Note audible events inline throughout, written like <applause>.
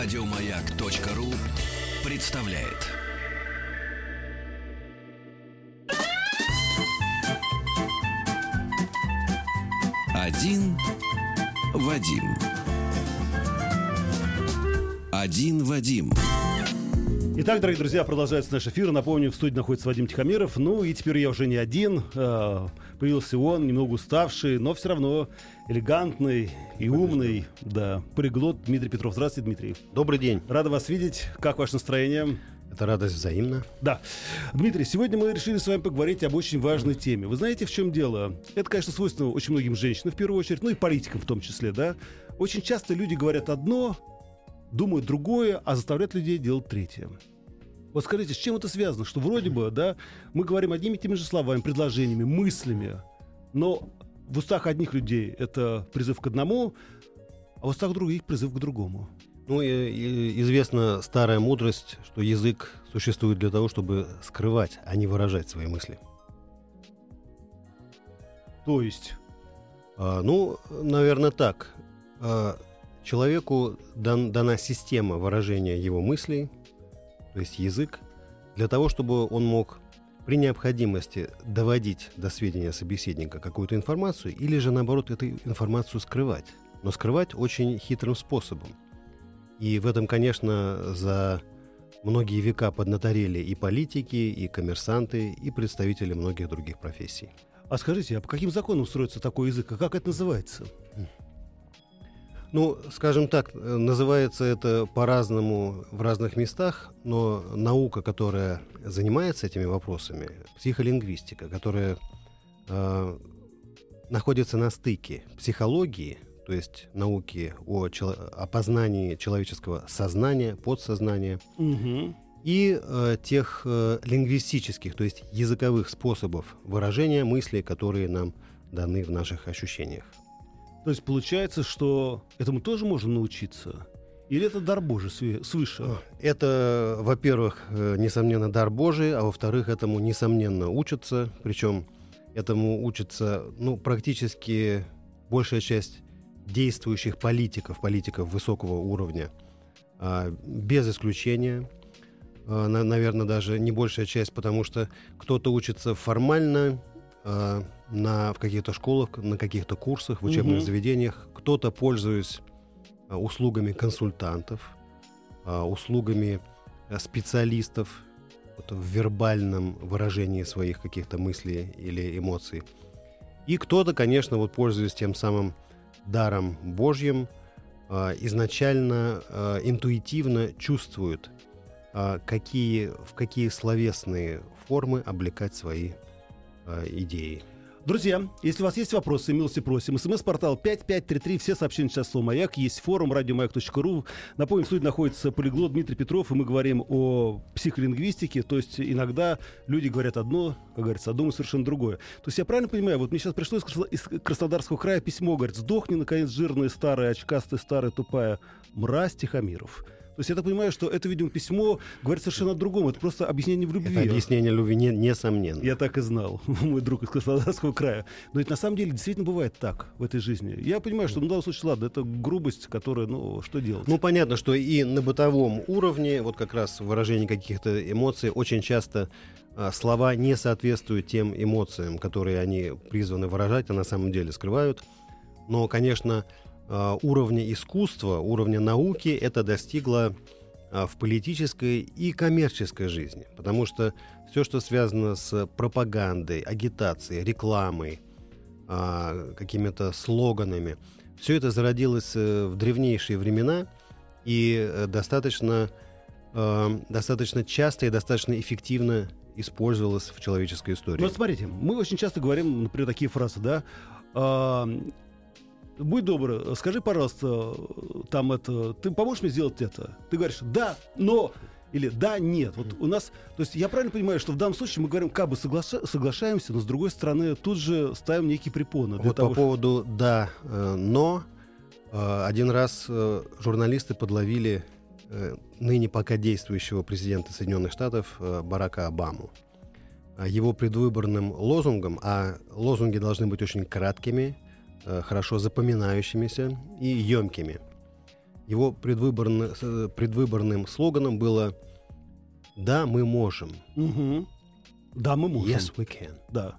Радиомаяк.ру представляет. Один Вадим. Один Вадим. Итак, дорогие друзья, продолжается наш эфир. Напомню, в студии находится Вадим Тихомиров. Ну и теперь я уже не один. Появился он, немного уставший, но все равно элегантный и умный. Да, полиглот Дмитрий Петров. Здравствуйте, Дмитрий. Добрый день. Рада вас видеть. Как ваше настроение? Это радость взаимна. Да. Дмитрий, сегодня мы решили с вами поговорить об очень важной теме. Вы знаете, в чем дело? Это, конечно, свойственно очень многим женщинам в первую очередь, ну и политикам в том числе, да? Очень часто люди говорят одно, думают другое, а заставляют людей делать третье. Вот скажите, с чем это связано? Что вроде бы, да, мы говорим одними и теми же словами, предложениями, мыслями, но в устах одних людей это призыв к одному, а в устах других призыв к другому. Ну, и, и известна старая мудрость, что язык существует для того, чтобы скрывать, а не выражать свои мысли. То есть? А, ну, наверное, так. А, человеку дан, дана система выражения его мыслей, то есть язык, для того, чтобы он мог при необходимости доводить до сведения собеседника какую-то информацию или же, наоборот, эту информацию скрывать. Но скрывать очень хитрым способом. И в этом, конечно, за многие века поднаторели и политики, и коммерсанты, и представители многих других профессий. А скажите, а по каким законам строится такой язык? А как это называется? Ну, скажем так, э, называется это по-разному в разных местах, но наука, которая занимается этими вопросами, психолингвистика, которая э, находится на стыке психологии, то есть науки о, чело- о познании человеческого сознания, подсознания, угу. и э, тех э, лингвистических, то есть языковых способов выражения мыслей, которые нам даны в наших ощущениях. То есть получается, что этому тоже можно научиться? Или это дар Божий свыше? Это, во-первых, э, несомненно, дар Божий, а во-вторых, этому, несомненно, учатся. Причем этому учатся, ну, практически большая часть действующих политиков, политиков высокого уровня, а, без исключения. А, наверное, даже не большая часть, потому что кто-то учится формально, а, на, в каких-то школах, на каких-то курсах, в учебных угу. заведениях. Кто-то, пользуясь а, услугами консультантов, а, услугами специалистов вот, в вербальном выражении своих каких-то мыслей или эмоций. И кто-то, конечно, вот пользуясь тем самым даром Божьим, изначально интуитивно чувствует, какие, в какие словесные формы облекать свои идеи. Друзья, если у вас есть вопросы, милости просим. СМС-портал 5533, все сообщения сейчас слово «Маяк». Есть форум радиомаяк.ру. Напомним, в студии находится полиглот Дмитрий Петров, и мы говорим о психолингвистике. То есть иногда люди говорят одно, как говорится, а думают совершенно другое. То есть я правильно понимаю, вот мне сейчас пришло из Краснодарского края письмо, говорит, сдохни, наконец, жирная, старая, очкастая, старая, тупая мразь Тихомиров. То есть я так понимаю, что это, видимо, письмо говорит совершенно о другом. Это просто объяснение в любви. Это объяснение любви, не, несомненно. Я так и знал, <laughs> мой друг из Краснодарского края. Но это на самом деле действительно бывает так в этой жизни. Я понимаю, что, ну, в данном случае, ладно, это грубость, которая, ну, что делать? Ну, понятно, что и на бытовом уровне, вот как раз выражение каких-то эмоций, очень часто а, слова не соответствуют тем эмоциям, которые они призваны выражать, а на самом деле скрывают. Но, конечно, уровня искусства, уровня науки это достигло а, в политической и коммерческой жизни. Потому что все, что связано с пропагандой, агитацией, рекламой, а, какими-то слоганами, все это зародилось э, в древнейшие времена и э, достаточно, достаточно часто и достаточно эффективно использовалось в человеческой истории. Ну, смотрите, мы очень часто говорим, например, такие фразы, да, будь добр, скажи, пожалуйста, там это, ты поможешь мне сделать это? Ты говоришь, да, но или да, нет. Вот у нас, то есть я правильно понимаю, что в данном случае мы говорим, как бы соглаша, соглашаемся, но с другой стороны тут же ставим некие препоны. Вот того, по поводу что... да, э, но э, один раз э, журналисты подловили ныне пока действующего президента Соединенных Штатов Барака Обаму. Его предвыборным лозунгом, а лозунги должны быть очень краткими, хорошо запоминающимися и емкими. Его с- э, предвыборным слоганом было «Да, мы можем». Мгм. Да, мы можем. Yes, we can. Да.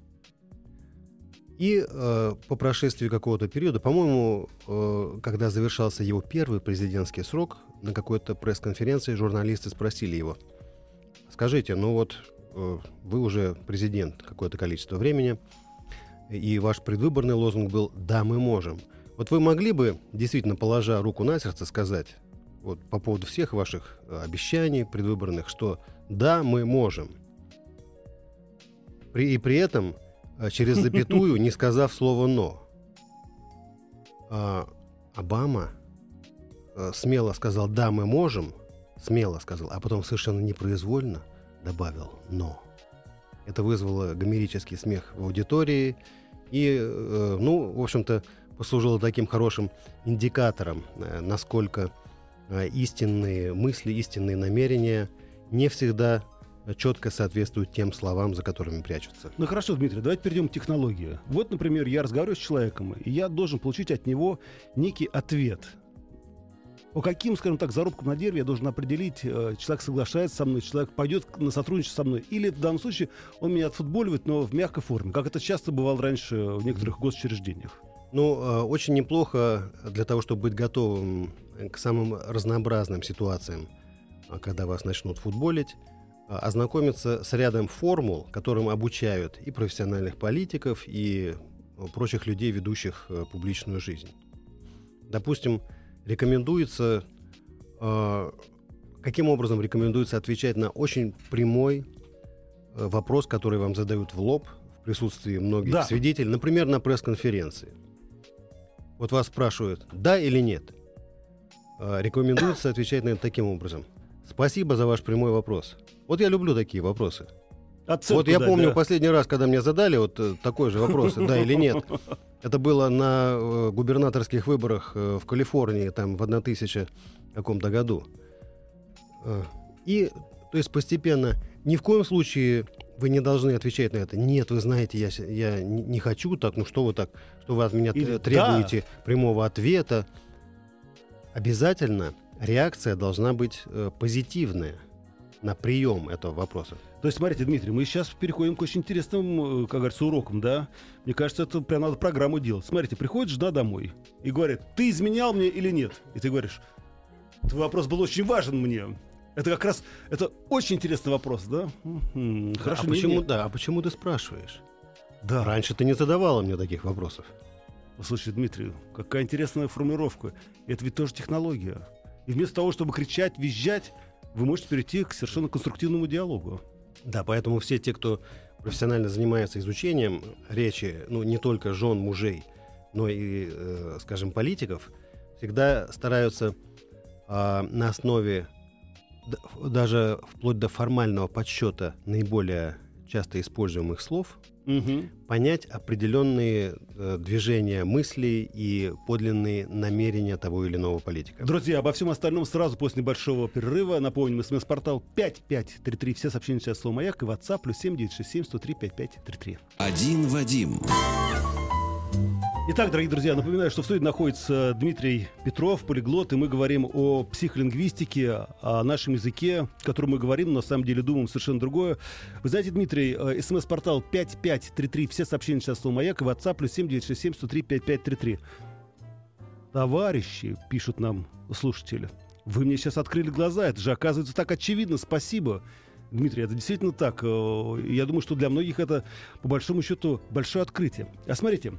И э, по прошествии какого-то периода, по-моему, э, когда завершался его первый президентский срок, на какой-то пресс-конференции журналисты спросили его, скажите, ну вот э, вы уже президент какое-то количество времени, и ваш предвыборный лозунг был «Да, мы можем». Вот вы могли бы, действительно, положа руку на сердце, сказать вот, по поводу всех ваших э, обещаний предвыборных, что «Да, мы можем». При, и при этом э, через <laughs> запятую, не сказав слово «но». А, Обама э, смело сказал «да, мы можем», смело сказал, а потом совершенно непроизвольно добавил «но». Это вызвало гомерический смех в аудитории и, э, ну, в общем-то, послужило таким хорошим индикатором, э, насколько э, истинные мысли, истинные намерения не всегда четко соответствуют тем словам, за которыми прячутся. Ну хорошо, Дмитрий, давайте перейдем к технологии. Вот, например, я разговариваю с человеком, и я должен получить от него некий ответ. По каким, скажем так, зарубкам на дереве я должен определить, э, человек соглашается со мной, человек пойдет на сотрудничество со мной, или в данном случае он меня отфутболивает, но в мягкой форме, как это часто бывало раньше в некоторых госучреждениях. Ну, э, очень неплохо для того, чтобы быть готовым к самым разнообразным ситуациям, когда вас начнут футболить, ознакомиться с рядом формул, которым обучают и профессиональных политиков, и э, прочих людей, ведущих э, публичную жизнь. Допустим, рекомендуется, э, каким образом рекомендуется отвечать на очень прямой э, вопрос, который вам задают в лоб в присутствии многих Да. свидетелей, например, на пресс-конференции. Вот вас спрашивают, да или нет. Э, Рекомендуется <coughs> отвечать на это таким образом. Спасибо за ваш прямой вопрос. Вот я люблю такие вопросы. Оценку вот я дать, помню да. последний раз, когда мне задали вот такой же вопрос, да или нет. <laughs> Это было на э, губернаторских выборах э, в Калифорнии, там в 1000 каком-то году. Э, И, то есть постепенно, ни в коем случае вы не должны отвечать на это. Нет, вы знаете, я, я не хочу так, ну что вы так, что вы от меня Или тр- требуете прямого ответа. Обязательно реакция должна быть позитивная на прием этого вопроса. То есть, смотрите, Дмитрий, мы сейчас переходим к очень интересным, э, как говорится, урокам, да? Мне кажется, это прям надо программу делать. Смотрите, приходит жена домой и говорит, ты изменял мне или нет? И ты говоришь, твой вопрос был очень важен мне. Это как раз, это очень интересный вопрос, да? Хорошо, а не- почему, да, а почему ты спрашиваешь? Да. Раньше ты не задавала мне таких вопросов. Слушай, Дмитрий, какая интересная формулировка. Это ведь тоже технология. И вместо того, чтобы кричать, визжать, вы можете перейти к совершенно конструктивному диалогу. Да, поэтому все те, кто профессионально занимается изучением речи, ну, не только жен, мужей, но и, э, скажем, политиков, всегда стараются а, на основе даже вплоть до формального подсчета наиболее часто используемых слов Мгм. понять определенные э, движения мыслей и подлинные намерения того или иного политика. Друзья, обо всем остальном сразу после небольшого перерыва. Напомним, смс-портал 5533. Все сообщения сейчас слово «Маяк» и WhatsApp плюс 7967 103 5533. Один Вадим. Итак, дорогие друзья, напоминаю, что в студии находится Дмитрий Петров, полиглот, и мы говорим о психолингвистике, о нашем языке, о котором мы говорим, но на самом деле думаем совершенно другое. Вы знаете, Дмитрий, э, смс-портал 5533, все сообщения сейчас слово «Маяк» и WhatsApp плюс 7967 103 5533. Товарищи, пишут нам слушатели, вы мне сейчас открыли глаза, это же оказывается так очевидно, спасибо. Дмитрий, это действительно так. Э, Я думаю, что для многих это, по большому счету, большое открытие. А смотрите,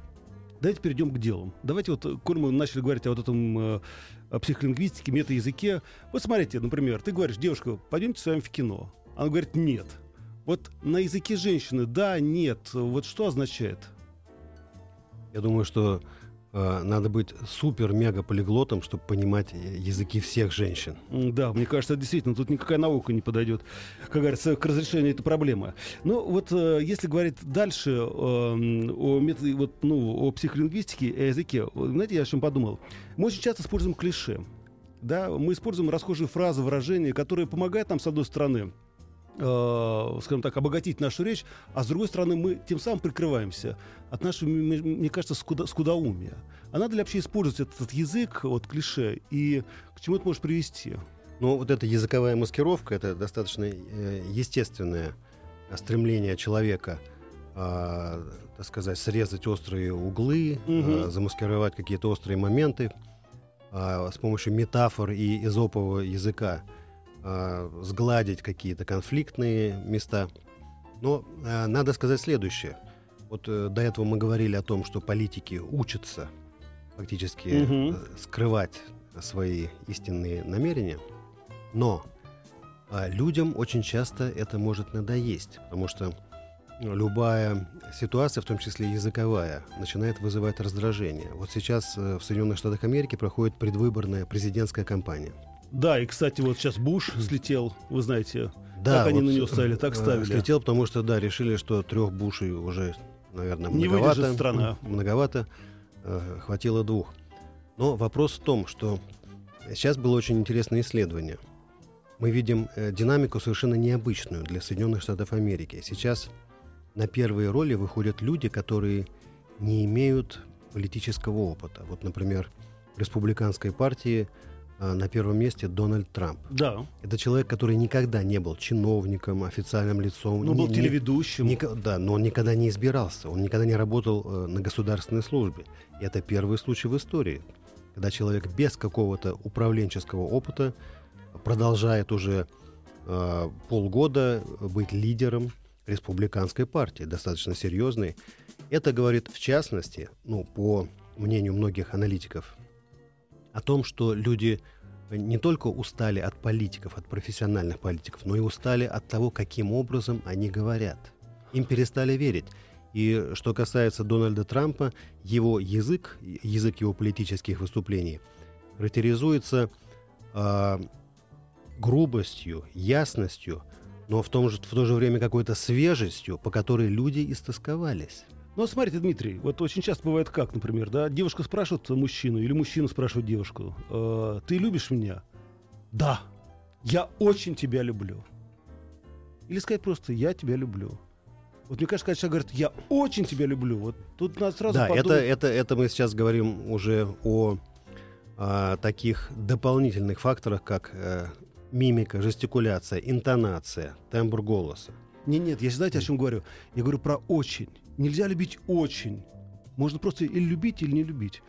давайте перейдем к делу. Давайте вот, э, коль мы начали говорить о вот этом э, о психолингвистике, метаязыке. Вот смотрите, например, ты говоришь, девушка, пойдемте с вами в кино. Она говорит, нет. Вот на языке женщины да, нет. Вот что означает? Я думаю, что надо быть супер-мега-полиглотом, чтобы понимать э, языки всех женщин. Да, мне кажется, действительно, тут никакая наука не подойдет, как говорится, к разрешению этой проблемы. Ну, вот э, если говорить дальше э, о, мет- вот, ну, о психолингвистике и языке, знаете, я о чем подумал? Мы очень часто используем клише. Да, мы используем расхожие фразы, выражения, которые помогают нам, с одной стороны, э, скажем так, обогатить нашу речь, а с другой стороны мы тем самым прикрываемся от нашего, мне кажется, скуда, скудоумия. А надо ли вообще использовать этот, этот язык, вот клише, и к чему это может привести? Ну, вот эта языковая маскировка, это достаточно э, естественное стремление человека, э, так сказать, срезать острые углы, Мгм. э, замаскировать какие-то острые моменты э, с помощью метафор и изопового языка, э, сгладить какие-то конфликтные места. Но э, надо сказать следующее. Вот э, до этого мы говорили о том, что политики учатся фактически Мгм. э, скрывать свои истинные намерения. Но а, людям очень часто это может надоесть, потому что ну, любая ситуация, в том числе языковая, начинает вызывать раздражение. Вот сейчас э, в Соединенных Штатах Америки проходит предвыборная президентская кампания. Да, и, кстати, вот сейчас Буш слетел, вы знаете, Да, Как они вот, на него ставили, так э, ставили. Слетел, потому что, да, решили, что трех бушей уже, наверное, Не многовато. выдержит страна. Многовато, э, хватило двух. Но вопрос в том, что сейчас было очень интересное исследование. Мы видим э, динамику совершенно необычную для Соединенных Штатов Америки. Сейчас на первые роли выходят люди, которые не имеют политического опыта. Вот, например, в республиканской партии э, на первом месте Дональд Трамп. да, Это человек, который никогда не был чиновником, официальным лицом. но ни- был телеведущим. Ника- да, но он никогда не избирался, он никогда не работал э, на государственной службе. И это первый случай в истории, когда человек без какого-то управленческого опыта продолжает уже э, полгода быть лидером республиканской партии, достаточно серьезной. Это говорит, в частности, ну, по мнению многих аналитиков, о том, что люди не только устали от политиков, от профессиональных политиков, но и устали от того, каким образом они говорят. Им перестали верить. И что касается Дональда Трампа, его язык, язык его политических выступлений, характеризуется а, грубостью, ясностью, но в, том же, в то же время какой-то свежестью, по которой люди истосковались. Ну, смотрите, Дмитрий, вот очень часто бывает как, например, да, девушка спрашивает мужчину или мужчина спрашивает девушку, «Э, ты любишь меня? Да, я очень тебя люблю. Или сказать просто, я тебя люблю. Вот мне кажется, когда человек говорит, я очень тебя люблю, вот тут надо сразу да, это, подумать. это, это мы сейчас говорим уже о а, таких дополнительных факторах, как э, мимика, жестикуляция, интонация, тембр голоса. Не, нет, я знаете, о чем говорю? Я говорю про очень. Нельзя любить очень. Можно просто или любить, или не любить.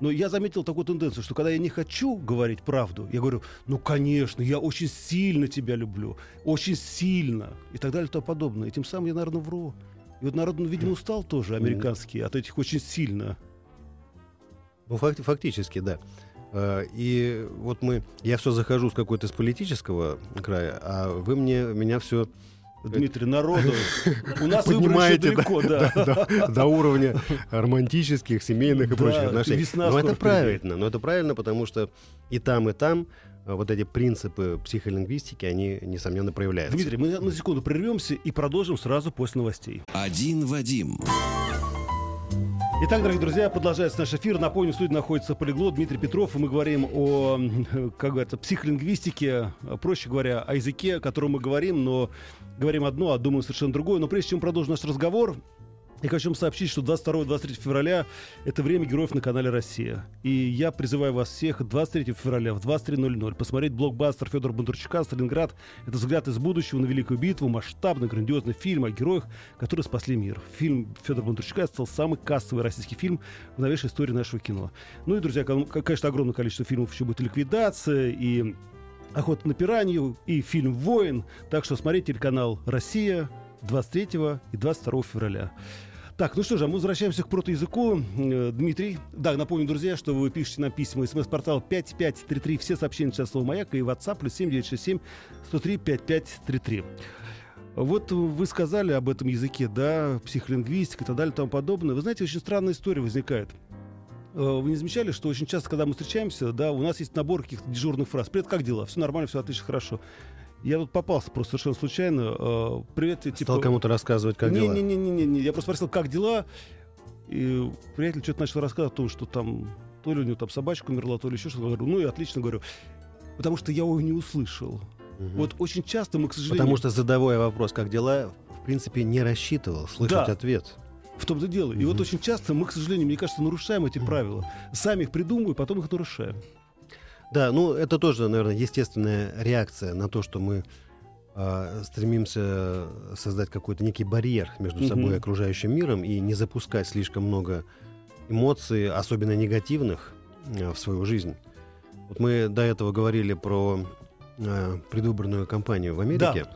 Но я заметил такую тенденцию, что когда я не хочу говорить правду, я говорю, ну, конечно, я очень сильно тебя люблю, очень сильно, и так далее, и тому подобное. И тем самым я, наверное, вру. И вот народ, ну, видимо, устал тоже, американский, от этих очень сильно. Ну, факти- фактически, да. Э, И вот мы, я все захожу с какой-то с политического края, а вы мне меня все Дмитрий, народу. <laughs> У нас выборы еще поднимаете далеко, да. <laughs> до, до уровня романтических, семейных и Да, прочих отношений. весна Но это правильно, но это правильно, потому что и там, и там э, вот эти принципы психолингвистики, они, несомненно, проявляются. Дмитрий, мы на секунду прервемся и продолжим сразу после новостей. Один Вадим. Итак, дорогие друзья, продолжается наш эфир. Напомню, в студии находится полиглот Дмитрий Петров, и мы говорим о, <laughs> как говорится, психолингвистике, а, проще говоря, о языке, о котором мы говорим, но говорим одно, а думаем совершенно другое. Но прежде чем продолжим наш разговор, я хочу вам сообщить, что 22-23 февраля — это время героев на канале «Россия». И я призываю вас всех 23 февраля в 23.00 посмотреть блокбастер Федора Бондарчука «Сталинград». Это взгляд из будущего на Великую битву, масштабный, грандиозный фильм о героях, которые спасли мир. Фильм Федора Бондарчука стал самый кассовый российский фильм в новейшей истории нашего кино. Ну и, друзья, кон- конечно, огромное количество фильмов еще будет «Ликвидация» и «Охота на пиранью», и фильм «Воин». Так что смотрите телеканал «Россия» 23 и 22 февраля. Так, ну что же, а мы возвращаемся к протоязыку. Э, Дмитрий, да, напомню, друзья, что вы пишете нам письма. СМС-портал 5533, все сообщения сейчас слово «Маяк» и WhatsApp плюс 7967 103 5533. Вот вы сказали об этом языке, да, психолингвистика и так далее и тому подобное. Вы знаете, очень странная история возникает. Э, Вы не замечали, что очень часто, когда мы встречаемся, да, у нас есть набор каких-то дежурных фраз. Привет, как дела? Все нормально, все отлично, хорошо. Я тут попался просто совершенно случайно. Э, Привет, типа... Стал кому-то рассказывать, как не, дела. Не, не, не, не, не. Я просто спросил, как дела. И приятель что-то начал рассказывать о том, что там то ли у него там собачка умерла, то ли еще что-то. Говорю, ну и отлично говорю. Потому что я его не услышал. Мгм. Вот очень часто мы, к сожалению... Потому что задавая вопрос, как дела, в принципе, не рассчитывал слышать Да. ответ. В том-то дело. И вот очень часто мы, к сожалению, мне кажется, нарушаем эти правила. Сами их придумываем, потом их нарушаем. Да, ну это тоже, наверное, естественная реакция на то, что мы а, стремимся создать какой-то некий барьер между собой и окружающим миром и не запускать слишком много эмоций, особенно негативных, а, в свою жизнь. Вот мы до этого говорили про а, предвыборную кампанию в Америке.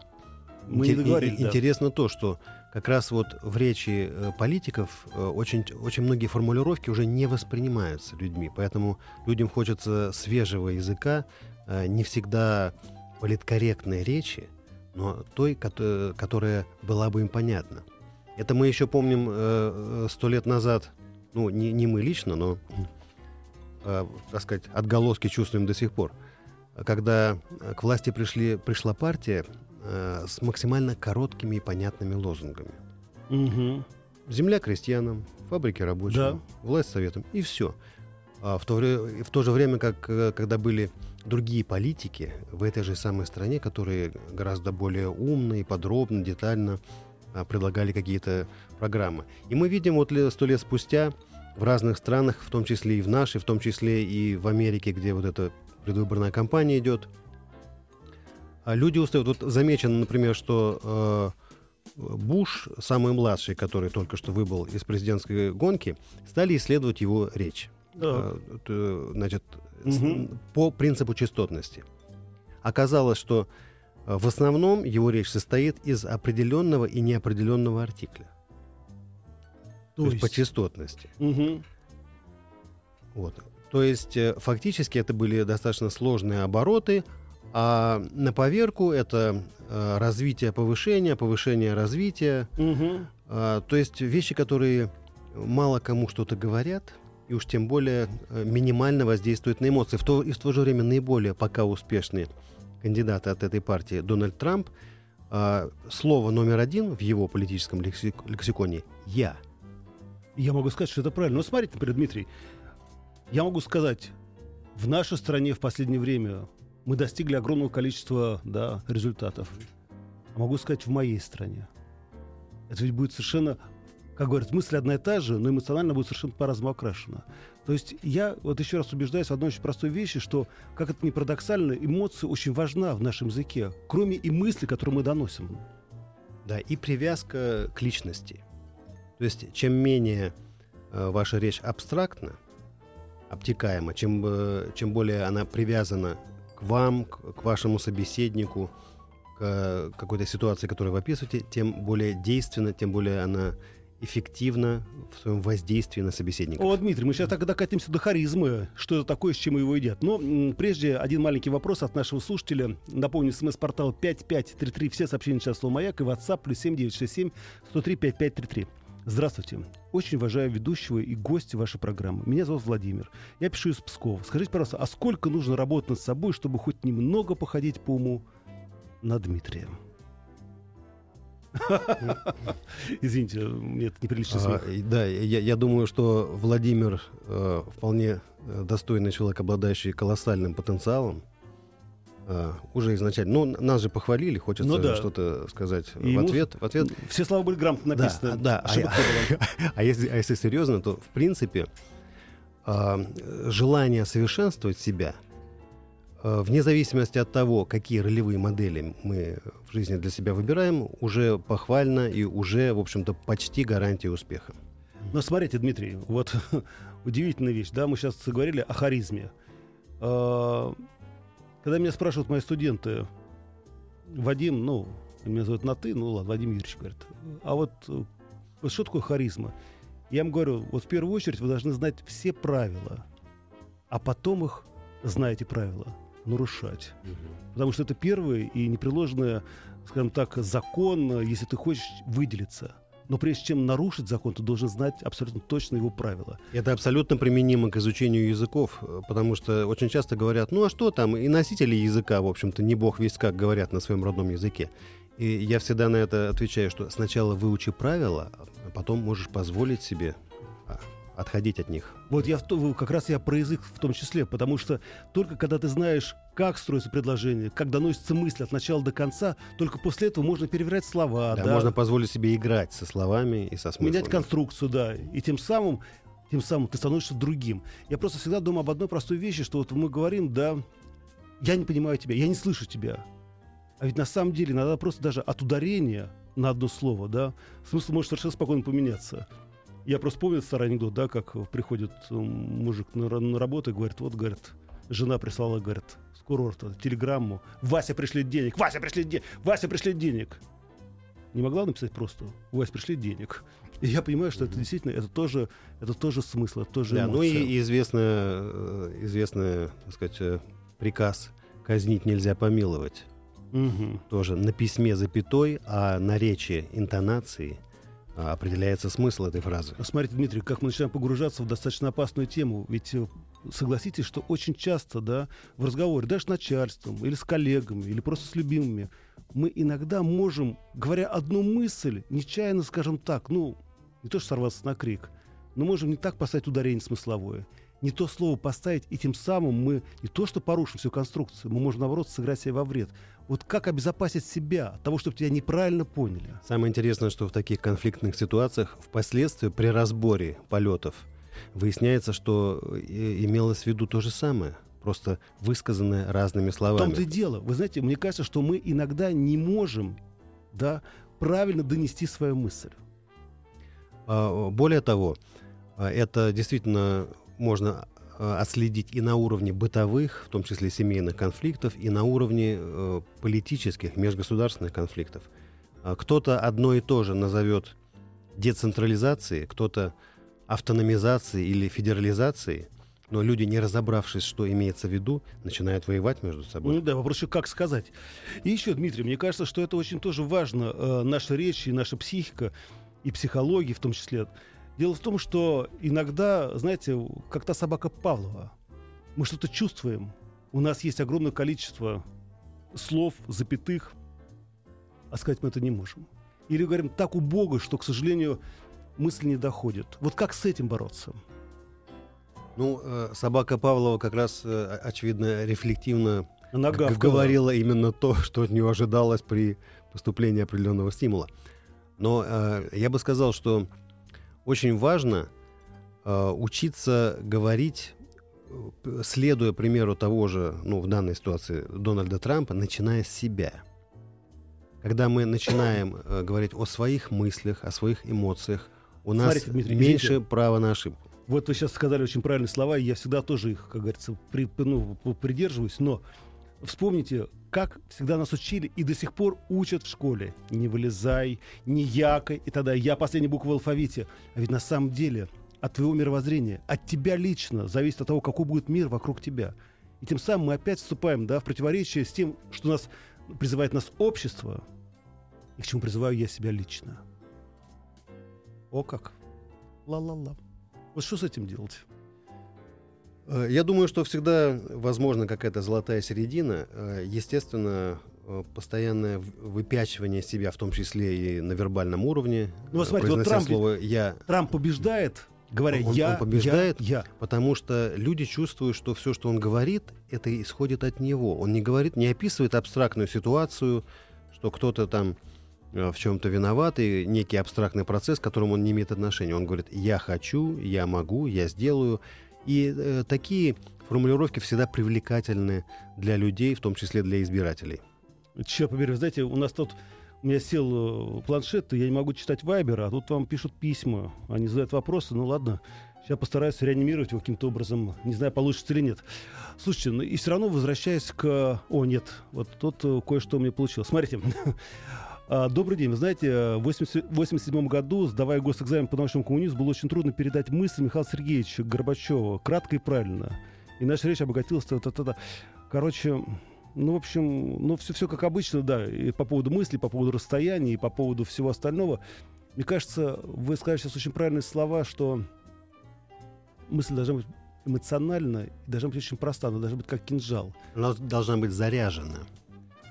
Мы не Инте- договорили, и- да. Интересно то, что как раз вот в речи э, политиков э, очень, очень многие формулировки уже не воспринимаются людьми, поэтому людям хочется свежего языка, э, не всегда политкорректной речи, но той, кото- которая была бы им понятна. Это мы еще помним сто лет назад, ну, не, не мы лично, но, так сказать, отголоски чувствуем до сих пор. Когда к власти пришли, пришла партия э, с максимально короткими и понятными лозунгами. Мгм. Земля крестьянам, фабрики рабочим, Да. власть советам и все. А в, то в то же время, как э, когда были другие политики в этой же самой стране, которые гораздо более умно и подробно, детально а, предлагали какие-то программы. И мы видим вот сто лет спустя в разных странах, в том числе и в нашей, в том числе и в Америке, где вот эта предвыборная кампания идет, люди устают. Вот замечено, например, что э, Буш, самый младший, который только что выбыл из президентской гонки, стали исследовать его речь. Да. Э, значит, Мгм. по принципу частотности. Оказалось, что э, в основном его речь состоит из определенного и неопределенного артикля. То, есть по частотности. Мгм. Вот. То есть фактически это были достаточно сложные обороты, а на поверку это э, развитие повышение, повышение развития. А, то есть вещи, которые мало кому что-то говорят, и уж тем более э, минимально воздействуют на эмоции. В то, и в то же время наиболее пока успешные кандидаты от этой партии Дональд Трамп, а, слово номер один в его политическом лексик- лексиконе «я». Я могу сказать, что это правильно. Но смотрите, например, Дмитрий, я могу сказать, в нашей стране в последнее время мы достигли огромного количества да, результатов. А могу сказать, в моей стране. Это ведь будет совершенно, как говорят, мысль одна и та же, но эмоционально будет совершенно по-разному окрашена. То есть я вот еще раз убеждаюсь в одной очень простой вещи, что, как это ни парадоксально, эмоция очень важна в нашем языке, кроме и мысли, которые мы доносим. Да, и привязка к личности. То есть, чем менее э, ваша речь абстрактна, обтекаема, чем, э, чем более она привязана вам, к, вашему собеседнику, к какой-то ситуации, которую вы описываете, тем более действенна, тем более она эффективна в своем воздействии на собеседника. О, Дмитрий, мы сейчас так докатимся до харизмы. Что это такое, с чем его едят? Но прежде один маленький вопрос от нашего слушателя. Напомню, смс-портал 5533. Все сообщения сейчас слово «Маяк» и WhatsApp плюс 7967 103 5533. Здравствуйте. Очень уважаю ведущего и гостя вашей программы. Меня зовут Владимир. Я пишу из Пскова. Скажите, пожалуйста, а сколько нужно работать над собой, чтобы хоть немного походить по уму на Дмитрия? <laughs> Извините, мне это неприличный А, смех. да, я, я думаю, что Владимир э, вполне э, достойный человек, обладающий колоссальным потенциалом. А, уже изначально. Ну, нас же похвалили, хочется Ну да. что-то сказать И в ответ. В ответ. Все слова были грамотно Да, написаны. да, а было. <laughs> А если, а если серьезно, то в принципе а, желание совершенствовать себя, а, вне зависимости от того, какие ролевые модели мы в жизни для себя выбираем, уже похвально и уже, в общем-то, почти гарантия успеха. Но смотрите, Дмитрий, вот <laughs> удивительная вещь, да, мы сейчас говорили о харизме. Когда меня спрашивают мои студенты, Вадим, ну, меня зовут на ты, ну ладно, Вадим Юрьевич говорит, а вот, э, вот что такое харизма? Я им говорю, вот в первую очередь вы должны знать все правила, а потом их, зная эти правила, нарушать. Потому что это первый и непреложный, скажем так, закон, если ты хочешь выделиться. Но прежде чем нарушить закон, ты должен знать абсолютно точно его правила. Это абсолютно применимо к изучению языков, э, потому что очень часто говорят, ну а что там, и носители языка, в общем-то, не бог весь как говорят на своем родном языке. И я всегда на это отвечаю, что сначала выучи правила, а потом можешь позволить себе отходить от них. Вот я как раз я про язык в том числе, потому что только когда ты знаешь, как строится предложение, как доносится мысль от начала до конца, только после этого можно перевирать слова, Да, да, Можно позволить себе играть со словами и со смыслами. менять конструкцию, да, и тем самым, тем самым ты становишься другим. Я просто всегда думаю об одной простой вещи, что вот мы говорим, да, я не понимаю тебя, я не слышу тебя. А ведь на самом деле иногда просто даже от ударения на одно слово, да, смысл может совершенно спокойно поменяться. Я просто помню старый анекдот, да, как приходит м, мужик на, на работу и говорит, вот, говорит, жена прислала, говорит, с курорта телеграмму, Вася пришлет денег, Вася пришлет денег, Вася пришлет денег. Не могла написать просто, Вася пришлет денег. И я понимаю, что это действительно, это тоже, это тоже смысл, это тоже Да, ну и, эмоция. известная, э, известная, так сказать, э, приказ «казнить нельзя помиловать». Мгм. Тоже на письме запятой, а на речи интонации определяется смысл этой фразы. А Смотрите, Дмитрий, как мы начинаем погружаться в достаточно опасную тему. Ведь э, согласитесь, что очень часто, да, в разговоре, даже с начальством, или с коллегами, или просто с любимыми, мы иногда можем, говоря одну мысль, нечаянно, скажем так, ну, не то что сорваться на крик, но можем не так поставить ударение смысловое, не то слово поставить, и тем самым мы не то что порушим всю конструкцию, мы можем, наоборот, сыграть себе во вред. Вот как обезопасить себя от того, чтобы тебя неправильно поняли? Самое интересное, что в таких конфликтных ситуациях впоследствии при разборе полетов выясняется, что э, имелось в виду то же самое, просто высказанное разными В словами. том-то и дело. Вы знаете, мне кажется, что мы иногда не можем да, правильно донести свою мысль. А, Более того, а, это действительно можно а, отследить и на уровне бытовых, в том числе семейных конфликтов, и на уровне э, политических, межгосударственных конфликтов. А, Кто-то одно и то же назовет децентрализацией, кто-то автономизацией или федерализацией, но люди, не разобравшись, что имеется в виду, начинают воевать между собой. Ну да, вопрос еще как сказать. И еще, Дмитрий, мне кажется, что это очень тоже важно. э, наша речь и наша психика, и психология в том числе. Дело в том, что иногда, знаете, как та собака Павлова, мы что-то чувствуем. У нас есть огромное количество слов, запятых, а сказать мы это не можем. Или говорим так убого, что, к сожалению, мысль не доходит. Вот как с этим бороться? Ну, э, собака Павлова как раз, э, очевидно, рефлективно Она г- гавкала. говорила именно то, что от нее ожидалось при поступлении определенного стимула. Но э, я бы сказал, что очень важно э, учиться говорить, э, следуя примеру того же, ну, в данной ситуации, Дональда Трампа, начиная с себя. Когда мы начинаем <coughs> э, говорить о своих мыслях, о своих эмоциях, у нас Смотрите, Дмитрий, меньше извините. права на ошибку. Вот вы сейчас сказали очень правильные слова, и я всегда тоже их, как говорится, при- ну, придерживаюсь. Но вспомните, как всегда нас учили и до сих пор учат в школе. Не вылезай, не якой, и тогда я последняя буква в алфавите. А ведь на самом деле от твоего мировоззрения, от тебя лично зависит от того, какой будет мир вокруг тебя. И тем самым мы опять вступаем да, в противоречие с тем, что нас призывает нас общество, и к чему призываю я себя лично. О как! Ла-ла-ла. Вот что с этим делать? Э, Я думаю, что всегда возможна какая-то золотая середина. Э, Естественно, э, постоянное выпячивание себя, в том числе и на вербальном уровне. Ну, вот смотрите, вот Трамп слово «я», Трамп побеждает, говоря Он- он я, побеждает? я, я. потому что люди чувствуют, что все, что он говорит, это исходит от него. Он не говорит, не описывает абстрактную ситуацию, что кто-то там в чем-то виноват, и некий абстрактный процесс, к которому он не имеет отношения. Он говорит, я хочу, я могу, я сделаю. И э, такие формулировки всегда привлекательны для людей, в том числе для избирателей. Черт побери, вы знаете, у нас тут у меня сел э, планшет, и я не могу читать Вайбер, а тут вам пишут письма, они задают вопросы, ну ладно, сейчас постараюсь реанимировать его каким-то образом, не знаю, получится или нет. Слушайте, ну и все равно возвращаясь к... О, нет, вот тут э, кое-что у меня получилось. Смотрите, <laughs> Добрый день. Вы знаете, в 1987 году, сдавая госэкзамен по научному коммунизму, было очень трудно передать мысль Михаила Сергеевича Горбачева кратко и правильно. И наша речь обогатилась. та- та- та-. Короче, ну, в общем, ну, все, все как обычно, да, и по поводу мыслей, по поводу расстояния, и по поводу всего остального. Мне кажется, вы сказали сейчас очень правильные слова, что мысль должна быть эмоциональна, должна быть очень проста, она должна быть как кинжал. Она должна быть заряжена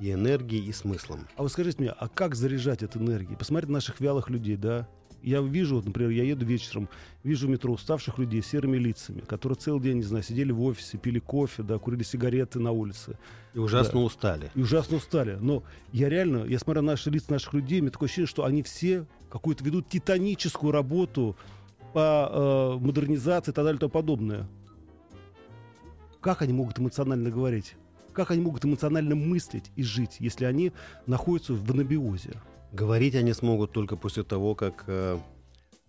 и энергией, и смыслом. А вы скажите мне, а как заряжать эту энергию? Посмотрите на наших вялых людей, да? Я вижу, вот, например, я еду вечером, вижу в метро уставших людей с серыми лицами, которые целый день, не знаю, сидели в офисе, пили кофе, да, курили сигареты на улице. И ужасно да. устали. И ужасно устали. Но я реально, я смотрю на наши лица наших людей, мне такое ощущение, что они все какую-то ведут титаническую работу по э, модернизации и так далее и тому подобное. Как они могут эмоционально говорить? Как они могут эмоционально мыслить и жить, если они находятся в анабиозе? Говорить они смогут только после того, как э,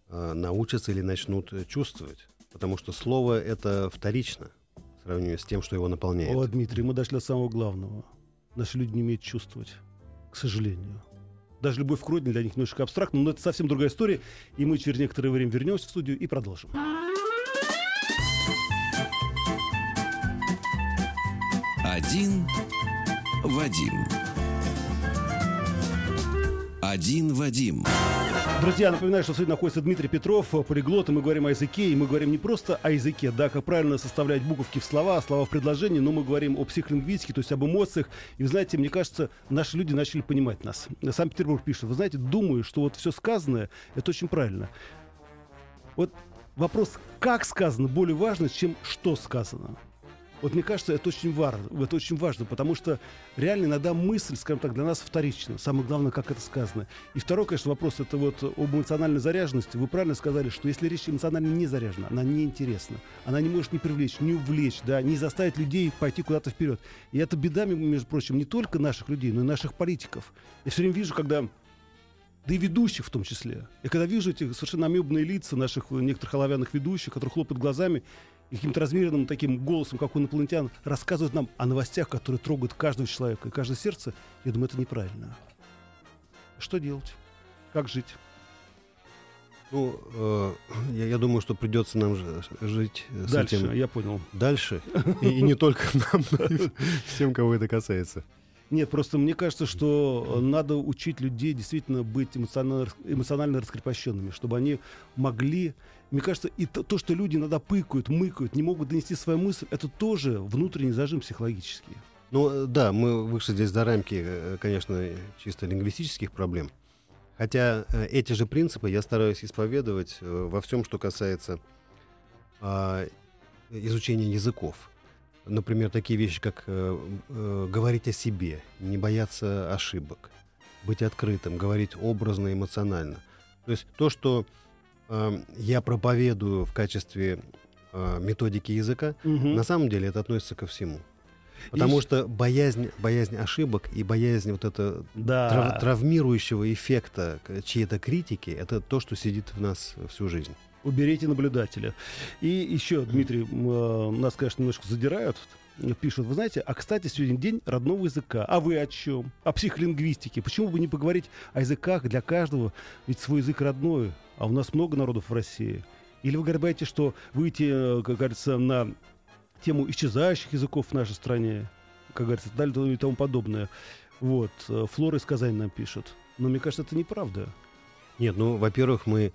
э, научатся или начнут чувствовать. Потому что слово это вторично в сравнении с тем, что его наполняет. О, Дмитрий, мы дошли до самого главного. Наши люди не умеют чувствовать, к сожалению. Даже любовь к родине для них немножко абстрактна, но это совсем другая история. И мы через некоторое время вернемся в студию и продолжим. Один Вадим. Один Вадим. Друзья, напоминаю, что сегодня находится Дмитрий Петров, полиглот, и мы говорим о языке, и мы говорим не просто о языке, да, как правильно составлять буковки в слова, слова в предложении, но мы говорим о психолингвистике, то есть об эмоциях. И вы знаете, мне кажется, наши люди начали понимать нас. Санкт-Петербург пишет, вы знаете, думаю, что вот все сказанное, это очень правильно. Вот вопрос, как сказано, более важно, чем что сказано. Вот мне кажется, это очень важно, это очень важно, потому что реально иногда мысль, скажем так, для нас вторична. Самое главное, как это сказано. И второй, конечно, вопрос это вот об эмоциональной заряженности. Вы правильно сказали, что если речь эмоционально не заряжена, она неинтересна, она не может не привлечь, не увлечь, да, не заставить людей пойти куда-то вперед. И это беда, между прочим, не только наших людей, но и наших политиков. Я все время вижу, когда да и ведущих в том числе. Я когда вижу эти совершенно амебные лица наших некоторых оловянных ведущих, которые хлопают глазами, и каким-то размеренным таким голосом, как у инопланетян, рассказывают нам о новостях, которые трогают каждого человека и каждое сердце, я думаю, это неправильно. Что делать? Как жить? Ну, э, я, я думаю, что придется нам жить с Дальше, этим. я понял. Дальше. И, и не только нам, всем, кого это касается. Нет, просто мне кажется, что надо учить людей действительно быть эмоционально, эмоционально раскрепощенными, чтобы они могли... Мне кажется, и то, то, что люди иногда пыкают, мыкают, не могут донести свою мысль, это тоже внутренний зажим психологический. Ну да, мы вышли здесь за рамки, э, конечно, чисто лингвистических проблем. Хотя э, эти же принципы я стараюсь исповедовать э, во всем, что касается а, изучения языков. Например, такие вещи, как э, э, говорить о себе, не бояться ошибок, быть открытым, говорить образно, эмоционально. То есть то, что э, я проповедую в качестве э, методики языка, угу. на самом деле это относится ко всему. Потому и... что боязнь, боязнь ошибок и боязнь вот этого да. трав, травмирующего эффекта чьей-то критики, это то, что сидит в нас всю жизнь уберите наблюдателя. И еще, Дмитрий, э, нас, конечно, немножко задирают, пишут, вы знаете, а, кстати, сегодня день родного языка. А вы о чем? О психолингвистике. Почему бы не поговорить о языках для каждого? Ведь свой язык родной, а у нас много народов в России. Или вы говорите, что выйти, э, как говорится, на тему исчезающих языков в нашей стране, как говорится, далее и тому подобное. Вот, э, Флора из Казани нам пишет. Но мне кажется, это неправда. Нет, ну, во-первых, мы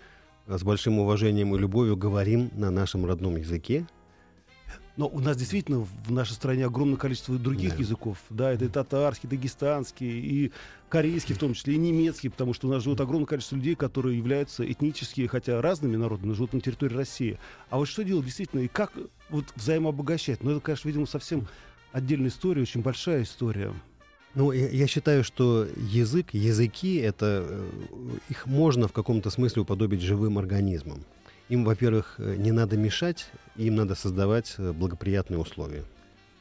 с большим уважением и любовью говорим на нашем родном языке. Но у нас действительно в нашей стране огромное количество других да. языков. Да, это и татарский, дагестанский, и корейский в том числе, и немецкий, потому что у нас живет огромное количество людей, которые являются этнически, хотя разными народами, но живут на территории России. А вот что делать действительно, и как вот взаимообогащать? Ну, это, конечно, видимо, совсем отдельная история, очень большая история. Ну, я, считаю, что язык, языки, это э, их можно в каком-то смысле уподобить живым организмам. Им, во-первых, э, не надо мешать, им надо создавать э, благоприятные условия.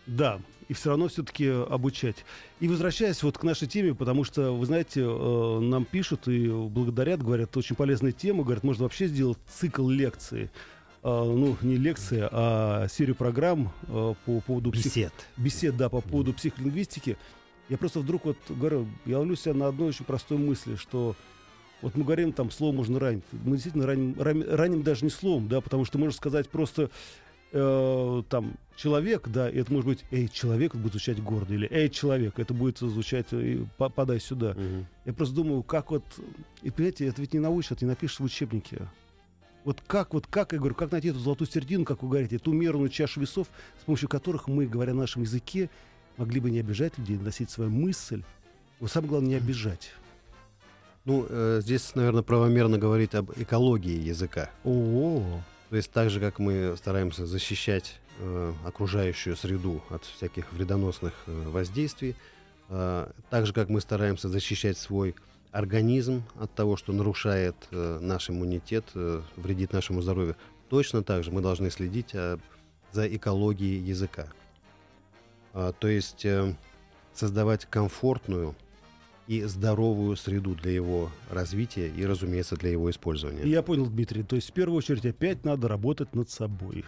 Да, и все равно все-таки обучать. И возвращаясь вот к нашей теме, потому что, вы знаете, нам пишут и благодарят, говорят, очень полезная тема, говорят, можно вообще сделать цикл лекций ну, не лекции, а серию программ по поводу... Бесед. Псих... Бесед, да, по поводу психолингвистики. Я просто вдруг вот говорю, я ловлю себя на одной очень простой мысли, что вот мы говорим, там, слово можно ранить. Мы действительно раним, раним, раним даже не словом, да, потому что можно сказать просто э, там человек, да, и это может быть, эй, человек, будет звучать гордо, или эй, человек, это будет звучать, э, подай сюда. Угу. Я просто думаю, как вот, и понимаете, это ведь не научат, не напишешь в учебнике. Вот как, вот как, я говорю, как найти эту золотую середину, как вы говорите, эту умеренную чашу весов, с помощью которых мы, говоря на нашем языке, могли бы не обижать людей, носить свою мысль. Но самое главное, не обижать. Ну, э, здесь, наверное, правомерно говорить об экологии языка. О, То есть так же, как мы стараемся защищать э, окружающую среду от всяких вредоносных э, воздействий, э, так же, как мы стараемся защищать свой организм от того, что нарушает э, наш иммунитет, э, вредит нашему здоровью, точно так же мы должны следить э, за экологией языка. А, то есть э, создавать комфортную и здоровую среду для его развития и, разумеется, для его использования. я понял, Дмитрий. То есть в первую очередь опять надо работать над собой.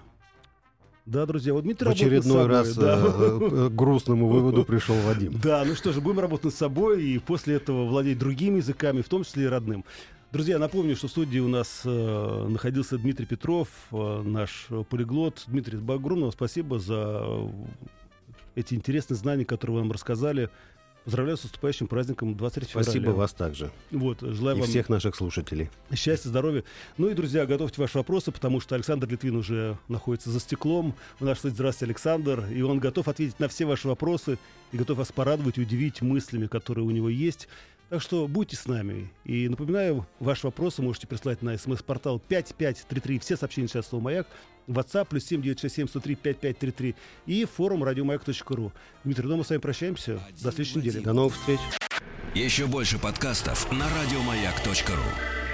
Да, друзья, вот Дмитрий В очередной раз да. э, э, к грустному выводу пришел Вадим. <laughs> Да, ну что же, будем работать над собой и после этого владеть другими языками, в том числе и родным. Друзья, напомню, что в студии у нас э, находился Дмитрий Петров, э, наш полиглот. Дмитрий, огромного спасибо за э, эти интересные знания, которые вы нам рассказали. Поздравляю с наступающим праздником 23 февраля. Спасибо вас также. Вот, желаю И вам всех наших слушателей. Счастья, здоровья. Ну и, друзья, готовьте ваши вопросы, потому что Александр Литвин уже находится за стеклом. У нас кстати, здравствуйте, Александр. И он готов ответить на все ваши вопросы и готов вас порадовать и удивить мыслями, которые у него есть. Так что будьте с нами. И напоминаю, ваши вопросы можете прислать на смс-портал 5533. Все сообщения сейчас слово «Маяк». WhatsApp плюс 7967 103 5533 и форум радиомаяк.ру. Дмитрий, дома с вами прощаемся. До следующей недели. До новых встреч. Еще больше подкастов на радиомаяк.ру.